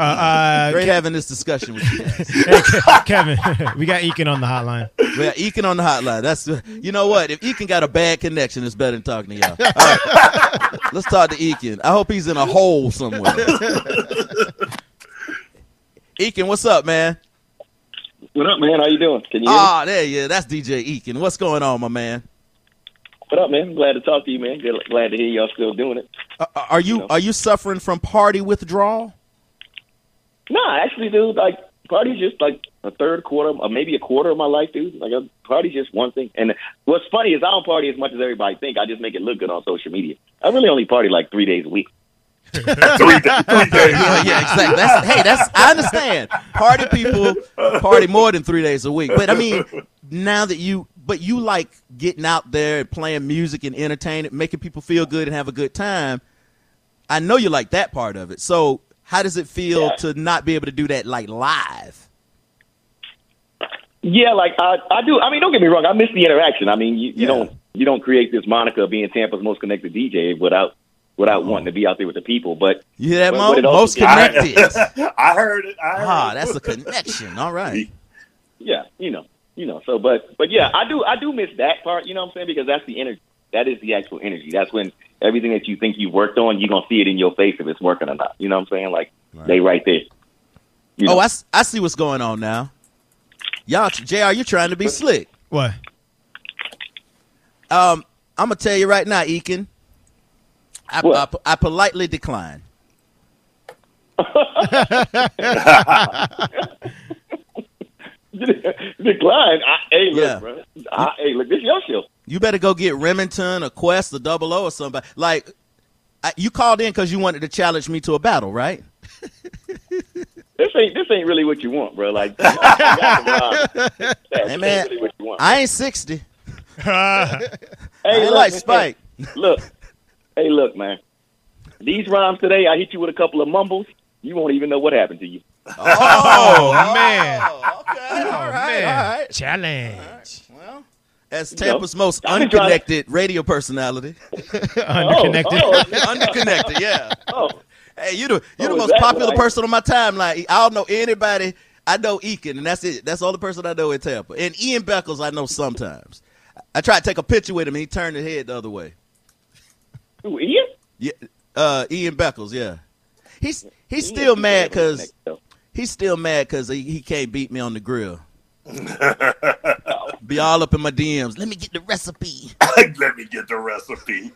Uh, uh, Great having this discussion with you. guys. hey, Ke- Kevin, we got Ekin on the hotline. Well, Ekin on the hotline. That's you know what? If Ekin got a bad connection, it's better than talking to y'all. All right. Let's talk to Ekin. I hope he's in a hole somewhere. Ekin, what's up, man? What up, man? How you doing? Can you hear me? Ah, there you. That's DJ Ekin. What's going on, my man? What up, man? Glad to talk to you, man. Glad to hear y'all still doing it. Uh, are you are you suffering from party withdrawal? Nah, actually, dude, like party's just like a third quarter, or maybe a quarter of my life, dude. Like a party's just one thing. And what's funny is I don't party as much as everybody think. I just make it look good on social media. I really only party like three days a week. three, da- three days. yeah, yeah, exactly. That's hey, that's I understand. Party people party more than three days a week. But I mean, now that you but you like getting out there and playing music and entertaining, making people feel good and have a good time. I know you like that part of it. So how does it feel Yeah. to not be able to do that like live? Yeah, like I, I do. I mean, don't get me wrong. I miss the interaction. I mean, you, you Yeah. don't you don't create this moniker of being Tampa's most connected DJ without without wanting to be out there with the people. But You hear that, But Mo? what Most gives- connected. I heard it. I heard ah, it. that's a connection. All right. yeah, you know, you know. So, but but yeah, I do I do miss that part. You know what I'm saying? Because that's the energy. That is the actual energy. That's when everything that you think you worked on, you're gonna see it in your face if it's working or not. You know what I'm saying? Like they right there. You know? Oh, I see what's going on now. Y'all, Jr. You're trying to be slick. What? Um, I'm gonna tell you right now, Ekin. I, I, I politely decline. Decline. I, hey, look, Yeah. bro. I, hey, look, this your show. You better go get Remington or Quest or Double O or somebody. Like, I, you called in because you wanted to challenge me to a battle, right? This ain't this ain't really what you want, bro. Like, you got some rhymes. Hey, ain't man, really what you want. I ain't sixty. hey, I ain't look, like man, Spike. Look, hey, look, man. These rhymes today, I hit you with a couple of mumbles. You won't even know what happened to you. Oh, man. Oh. Okay, Oh, right, man. all right. Challenge. Well, as know, Tampa's most I've unconnected radio personality, Underconnected. Oh, underconnected, yeah. oh, Hey, you the you Oh, the most popular right? person on my timeline. I don't know anybody. I know Ekin, and that's it. That's all the only person I know in Tampa. And Ian Beckles, I know sometimes. I tried to take a picture with him, and he turned his head the other way. who, Ian? Yeah, uh, Ian Beckles, yeah. He's he's Ian, still mad because he's still mad because he, he can't beat me on the grill. Be all up in my DMs. Let me get the recipe. Let me get the recipe.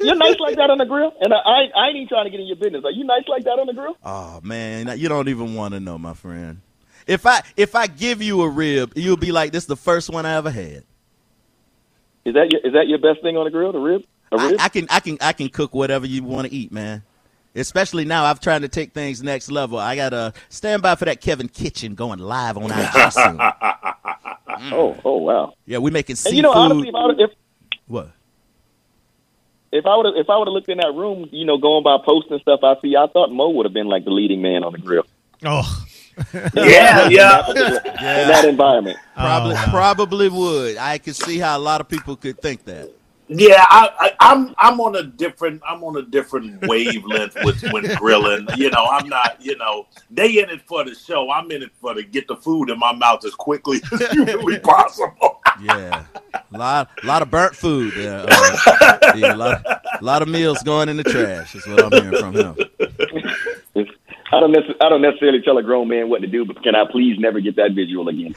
You're nice like that on the grill, and I, I, I ain't even trying to get in your business. Are you nice like that on the grill? Oh man, you don't even want to know, my friend. If I if I give you a rib, you'll be like, "This is the first one I ever had." Is that your, is that your best thing on the grill? The rib? A I, rib? I can I can I can cook whatever you want to eat, man. Especially now, I'm trying to take things next level. I gotta stand by for that Kevin Kitchen going live on IG soon. oh, oh wow. Yeah, we're making seafood. And you know, honestly, if I would if what? if I would if I would have looked in that room, you know, going by posts and stuff, I see. I thought Mo would have been like the leading man on the grill. Oh. yeah, yeah. in that environment. Probably Oh, wow. probably would. I could see how a lot of people could think that. Yeah, I, I, I'm I'm on a different I'm on a different wavelength with when grilling. You know, I'm not. You know, they in it for the show. I'm in it for to get the food in my mouth as quickly as humanly possible. Yeah, a lot, lot of burnt food there. Uh, yeah, a lot, lot of meals going in the trash. Is what I'm hearing from him. I don't necess- I don't necessarily tell a grown man what to do, but can I please never get that visual again?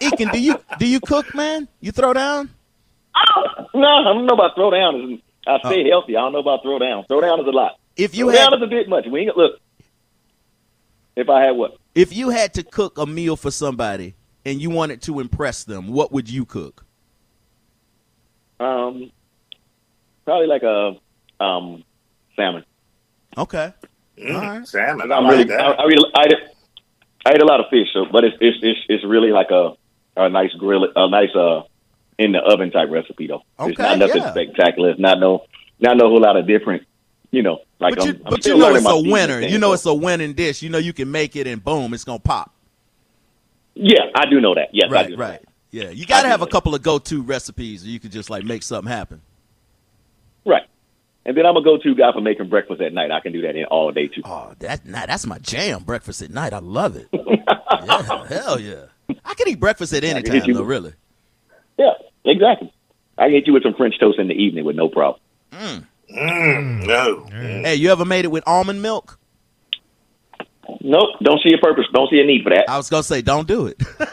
Ekin, do you do you cook, man? You throw down? No, I don't know about throw down. I stay healthy. I don't know about throw down. Throw down is a lot. If you throw had down is a bit much. We ain't look. If I had what? if you had to cook a meal for somebody and you wanted to impress them, what would you cook? Um, probably like a um salmon. Okay. Mm, All right. Salmon, I I'm like really, I, that. I, really, I, eat- I eat a lot of fish, so but it's it's it's, it's really like a a nice grill, a nice uh in the oven type recipe though. it's not nothing yeah. spectacular. It's not no not no whole lot of different. You know, like But you, I'm, I'm but you know it's a winner. thing, You know so- it's a winning dish. You know you can make it and boom, it's gonna pop. yeah. I do know that. Yes, I Right, right. that. Yeah, you got to have a couple of go-to recipes, or you could just like make something happen. Right. And then I'm a go-to guy for making breakfast at night. I can do that in all day too. Oh, that nah, that's my jam. Breakfast at night. I love it. yeah, hell yeah. I can eat breakfast at any can time though, really. Yeah, exactly. I can hit you with some French toast in the evening with no problem. Mm, no. Hey, you ever made it with almond milk? Nope, don't see a purpose. Don't see a need for that. I was gonna say, don't do it. that's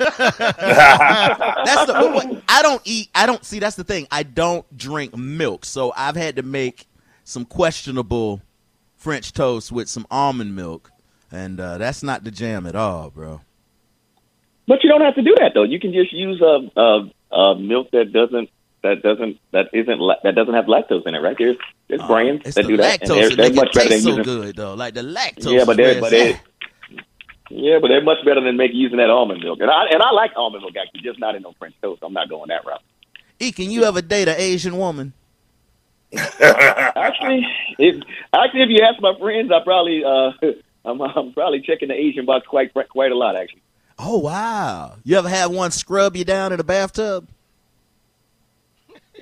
the. but what- I don't eat. I don't see. That's the thing. I don't drink milk, so I've had to make some questionable French toast with some almond milk, and uh, that's not the jam at all, bro. But you don't have to do that though. You can just use a uh, uh, milk that doesn't that doesn't that isn't that doesn't have lactose in it. Right there's there's brands Uh, It's that do that, and they're, they're much better than so using. good, though. Like the lactose. Yeah, but they're but they yeah, but they're much better than make using that almond milk. And I and I like almond milk actually, just not in no French toast. I'm not going that route. E, can you ever date an Asian woman? Actually, if actually if you ask my friends, I probably uh I'm, I'm probably checking the Asian box quite quite a lot actually. Oh wow! You ever had one scrub you down in a bathtub?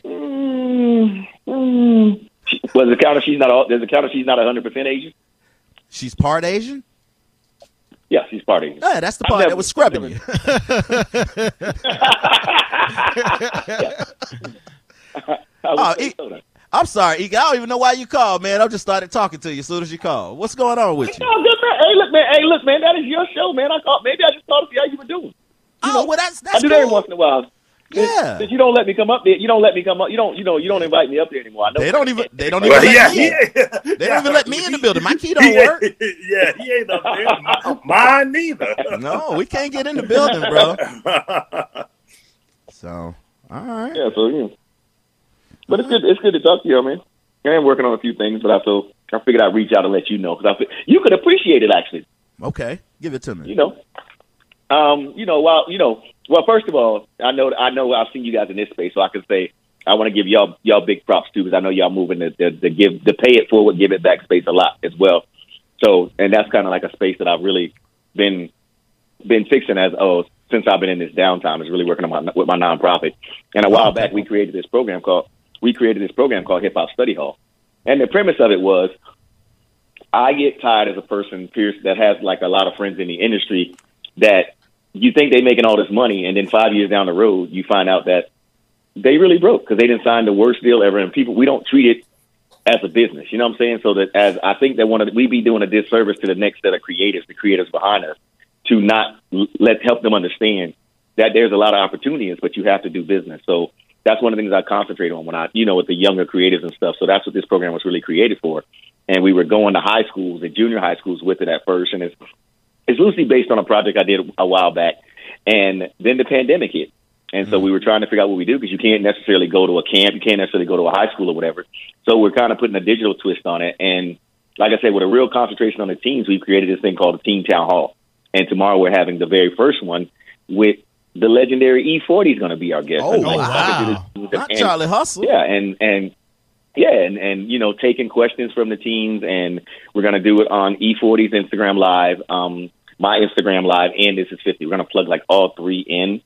Mm, mm. Was the counter she's not all, does the counter she's not 100 percent Asian? She's part Asian. Yeah, she's part Asian. Yeah, that's the part never- that was scrubbing you. Oh, would say it- so then. I'm sorry. I don't even know why you called, man. I just started talking to you as soon as you called. What's going on with you? No, good man. Hey, look, man. Hey, look, man. That is your show, man. I called. Maybe I just called to see how you were doing. Oh, well, that's that's. I that's do that every once in a while. Yeah. Since you don't let me come up there, you don't let me come up. You don't. You know. You don't invite me up there anymore. I know. They don't even. They don't even. Well, let yeah, me in. yeah. They don't even let me in the building. My key don't work. yeah, he ain't up there. Mine neither. No, we can't get in the building, bro. So, all right. Yeah. So yeah. But it's good. It's good to talk to you, man. I am working on a few things, but I feel I figured I'd reach out and let you know because I feel, you could appreciate it actually. Okay, give it to me. you know, um, you know, well, you know, well, first of all, I know, I know, I've seen you guys in this space, so I can say I want to give y'all y'all big props too, because I know y'all moving the, give the pay it forward, give it back space a lot as well. So, and that's kind of like a space that I've really been been fixing as oh since I've been in this downtime is really working on my with my nonprofit. And a while back, we created this program called we created this program called Hip Hop Study Hall, and the premise of it was I get tired as a person, Pierce, that has like a lot of friends in the industry that you think they're making all this money, and then five years down the road, you find out that they really broke because they didn't sign the worst deal ever. And people, we don't treat it as a business. You know what I'm saying? So that as I think that one of we be doing a disservice to the next set of creators, the creators behind us, to not let help them understand that there's a lot of opportunities, but you have to do business. So that's one of the things I concentrate on when I, you know, with the younger creators and stuff. So that's what this program was really created for. And we were going to high schools and junior high schools with it at first, and it's it's loosely based on a project I did a while back, and then the pandemic hit, and so mm-hmm. we were trying to figure out what we do because you can't necessarily go to a camp, you can't necessarily go to a high school or whatever. So we're kind of putting a digital twist on it, and like I said, with a real concentration on the teens, we've created this thing called the Teen Town Hall, and tomorrow we're having the very first one with the legendary E40 is going to be our guest. Oh, wow. talking to the teens Not and- Charlie Hustle. yeah, and and yeah, and and you know, taking questions from the teams, and we're gonna do it on E40's Instagram Live, um, my Instagram Live, and this is 50. We're gonna plug like all three in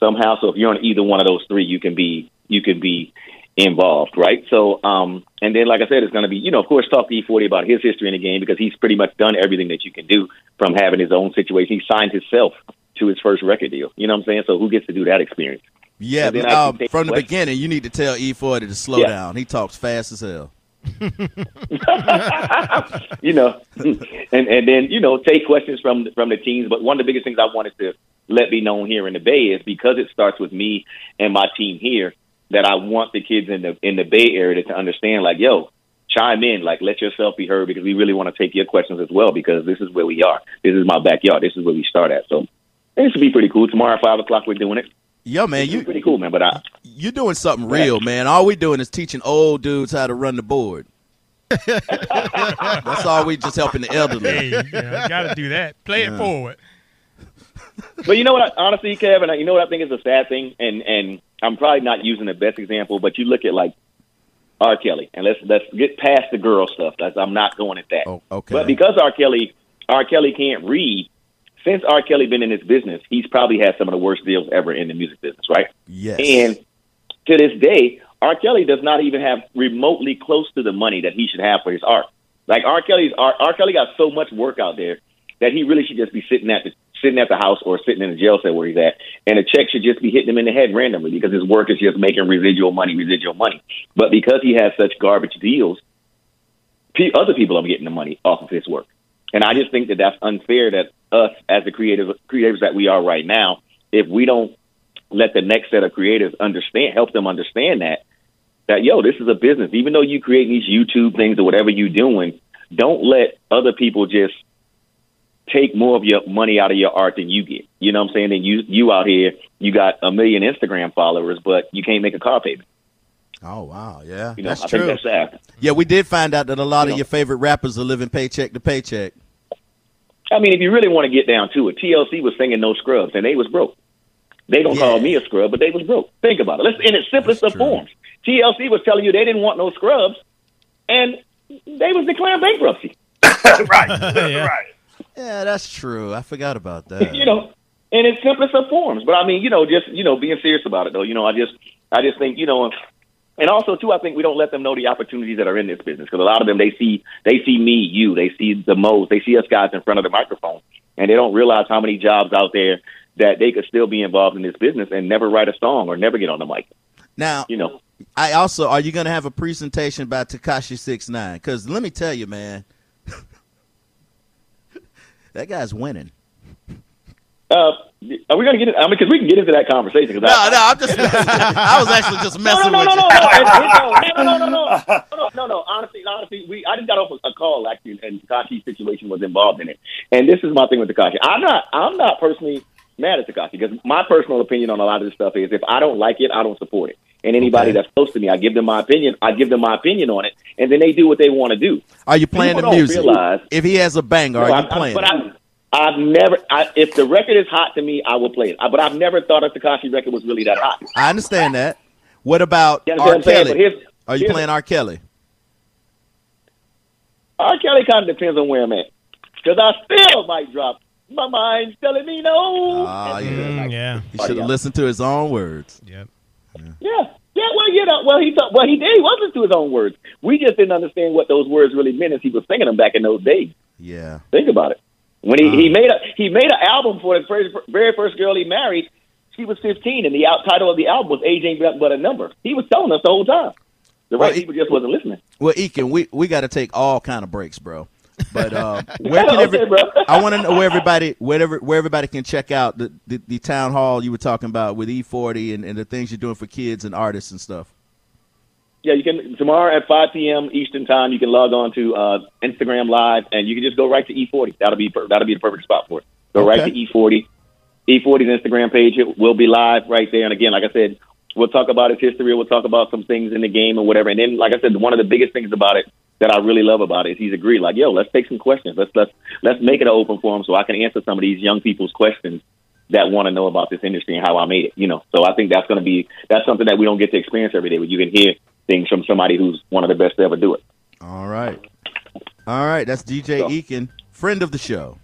somehow. So if you're on either one of those three, you can be you can be involved, right? So, um, and then like I said, it's gonna be you know, of course, talk to E40 about his history in the game because he's pretty much done everything that you can do from having his own situation. He signed himself to his first record deal. You know what I'm saying? So who gets to do that experience? Yeah, but, um, can take from the questions. beginning, you need to tell E40 to slow Yeah. down. He talks fast as hell. you know, and and then you know take questions from from the teams. But one of the biggest things I wanted to let be known here in the Bay is because it starts with me and my team here that I want the kids in the in the Bay area to understand like, yo, chime in, like let yourself be heard because we really want to take your questions as well because this is where we are. This is my backyard. This is where we start at. So this will be pretty cool. Tomorrow at five o'clock we're doing it. Yo, man, It's you pretty cool, man. But I you doing something real, man. All we doing is teaching old dudes how to run the board. That's all we just helping the elderly. Hey, yeah, gotta do that. Play Yeah. it forward. But you know what? I, honestly, Kevin, you know what I think is a sad thing, and and I'm probably not using the best example, but you look at like R. Kelly, and let's let's get past the girl stuff. That's, I'm not going at that. Oh, okay. But because R. Kelly, R. Kelly can't read. Since R. Kelly been in this business, he's probably had some of the worst deals ever in the music business, right? yes. And to this day, R. Kelly does not even have remotely close to the money that he should have for his art. Like R. Kelly's R. R. Kelly got so much work out there that he really should just be sitting at the sitting at the house or sitting in a jail cell where he's at, and a check should just be hitting him in the head randomly because his work is just making residual money, residual money. But because he has such garbage deals, pe- other people are getting the money off of his work, and I just think that that's unfair. That us as the creative creators that we are right now, if we don't let the next set of creators understand, help them understand that that yo, this is a business. Even though you create these YouTube things or whatever you're doing, don't let other people just take more of your money out of your art than you get. You know what I'm saying? And you you out here, you got a million Instagram followers, but you can't make a car payment. Oh wow, yeah, You know, that's I true. that's yeah, we did find out that a lot You of know. your favorite rappers are living paycheck to paycheck. I mean, if you really want to get down to it, TLC was singing no scrubs, and they was broke. They don't Yeah. call me a scrub, but they was broke. Think about it. Let's in its simplest That's of true. forms. TLC was telling you they didn't want no scrubs, and they was declaring bankruptcy. right, Yeah. right. Yeah, that's true. I forgot about that. you know, in its simplest of forms. But I mean, you know, just you know, being serious about it though. You know, I just, I just think, you know, and also too, I think we don't let them know the opportunities that are in this business because a lot of them they see, they see me, you, they see the most, they see us guys in front of the microphone, and they don't realize how many jobs out there that they could still be involved in this business and never write a song or never get on the mic. now, You know, I also are you going to have a presentation by Tekashi Six Nine? Because let me tell you, man, that guy's winning. Uh, are we gonna get it? I mean, because we can get into that conversation. No, I, no, I'm just. I was actually just messing no, no, with no, you. no, no, no, no, no, no, no, no, no, no. Honestly, honestly, we I just got off a call actually, and Tekashi's situation was involved in it. And this is my thing with Tekashi. I'm not, I'm not personally mad at Tekashi because my personal opinion on a lot of this stuff is if I don't like it, I don't support it. And anybody Okay. that's close to me, I give them my opinion. I give them my opinion on it, and then they do what they want to do. Are you playing the People don't music? realize- if he has a banger, No, are you I- I- playing? but? I, I've never. I, if the record is hot to me, I will play it. I, but I've never thought a Tekashi record was really that hot. I understand that. What about You understand R. what I'm saying? But Kelly? here's- Are you here's- playing R. Kelly? R. Kelly kind of depends on where I'm at. Because I still might drop. My mind's telling me no. Ah, And yeah. Mm, yeah. He should have listened to his own words. Yep. Yeah. Yeah, well, you know, well, he thought, well, he did. He was listening to his own words. We just didn't understand what those words really meant as he was singing them back in those days. Yeah. Think about it. When he, Uh. he made a he made an album for the first, very first girl he married, she was 15, and the out title of the album was "Age Ain't But- a Number." He was telling us the whole time. The right he- people just wasn't listening. Well, Ekin, we we got to take all kind of breaks, bro. But uh, where can every. I want to know where everybody wherever where everybody can check out the, the the town hall you were talking about with E40 and, and the things you're doing for kids and artists and stuff. Yeah, you can tomorrow at 5 p.m. Eastern time. You can log on to uh, Instagram Live, and you can just go right to E40. That'll be per- that'll be the perfect spot for it. Go right to E40. E40's Instagram page it will be live right there. And again, like I said, we'll talk about its history. We'll talk about some things in the game or whatever. And then, like I said, one of the biggest things about it that I really love about it is he's agreed. Like, yo, let's take some questions. Let's let's let's make it an open forum so I can answer some of these young people's questions that want to know about this industry and how I made it. You know, so I think that's going to be that's something that we don't get to experience every day. Where you can hear things from somebody who's one of the best to ever do it. All right, all right. That's DJ So- Ekin, friend of the show.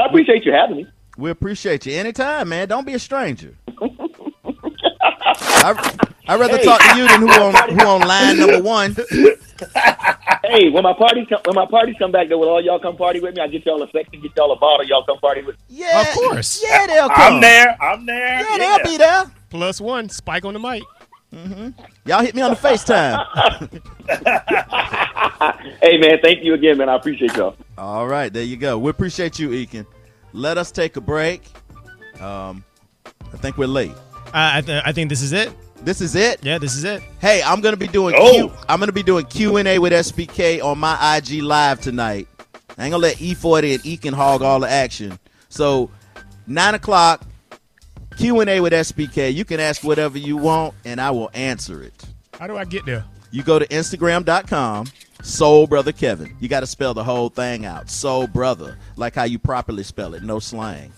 I appreciate you having me. We appreciate you anytime, man. Don't be a stranger. I I'd rather Hey. talk to you than who on who on line number one. Hey, when my parties come, when my parties come back, though, will all y'all come party with me? I get y'all a section, get y'all a bottle, y'all come party with. Me. Yeah, Of course. Yeah, they'll come. I'm there. I'm there. Yeah, they'll be there. Plus one, Spike on the mic. Y'all hit me on the FaceTime. Hey, man, thank you again, man. I appreciate y'all. All right, there you go. We appreciate you, Ekin. Let us take a break. Um, I think we're late. I I, th- I think this is it. This is it. Yeah, this is it. Hey, I'm gonna be doing Oh. Q, I'm gonna be doing Q and A with SBK on my IG live tonight. I ain't gonna let E40 and Ekin hog all the action. So nine o'clock, Q and A with SBK. You can ask whatever you want, and I will answer it. How do I get there? You go to Instagram.com, Soul Brother Kevin. You got to spell the whole thing out. Soul Brother, like how you properly spell it, no slang.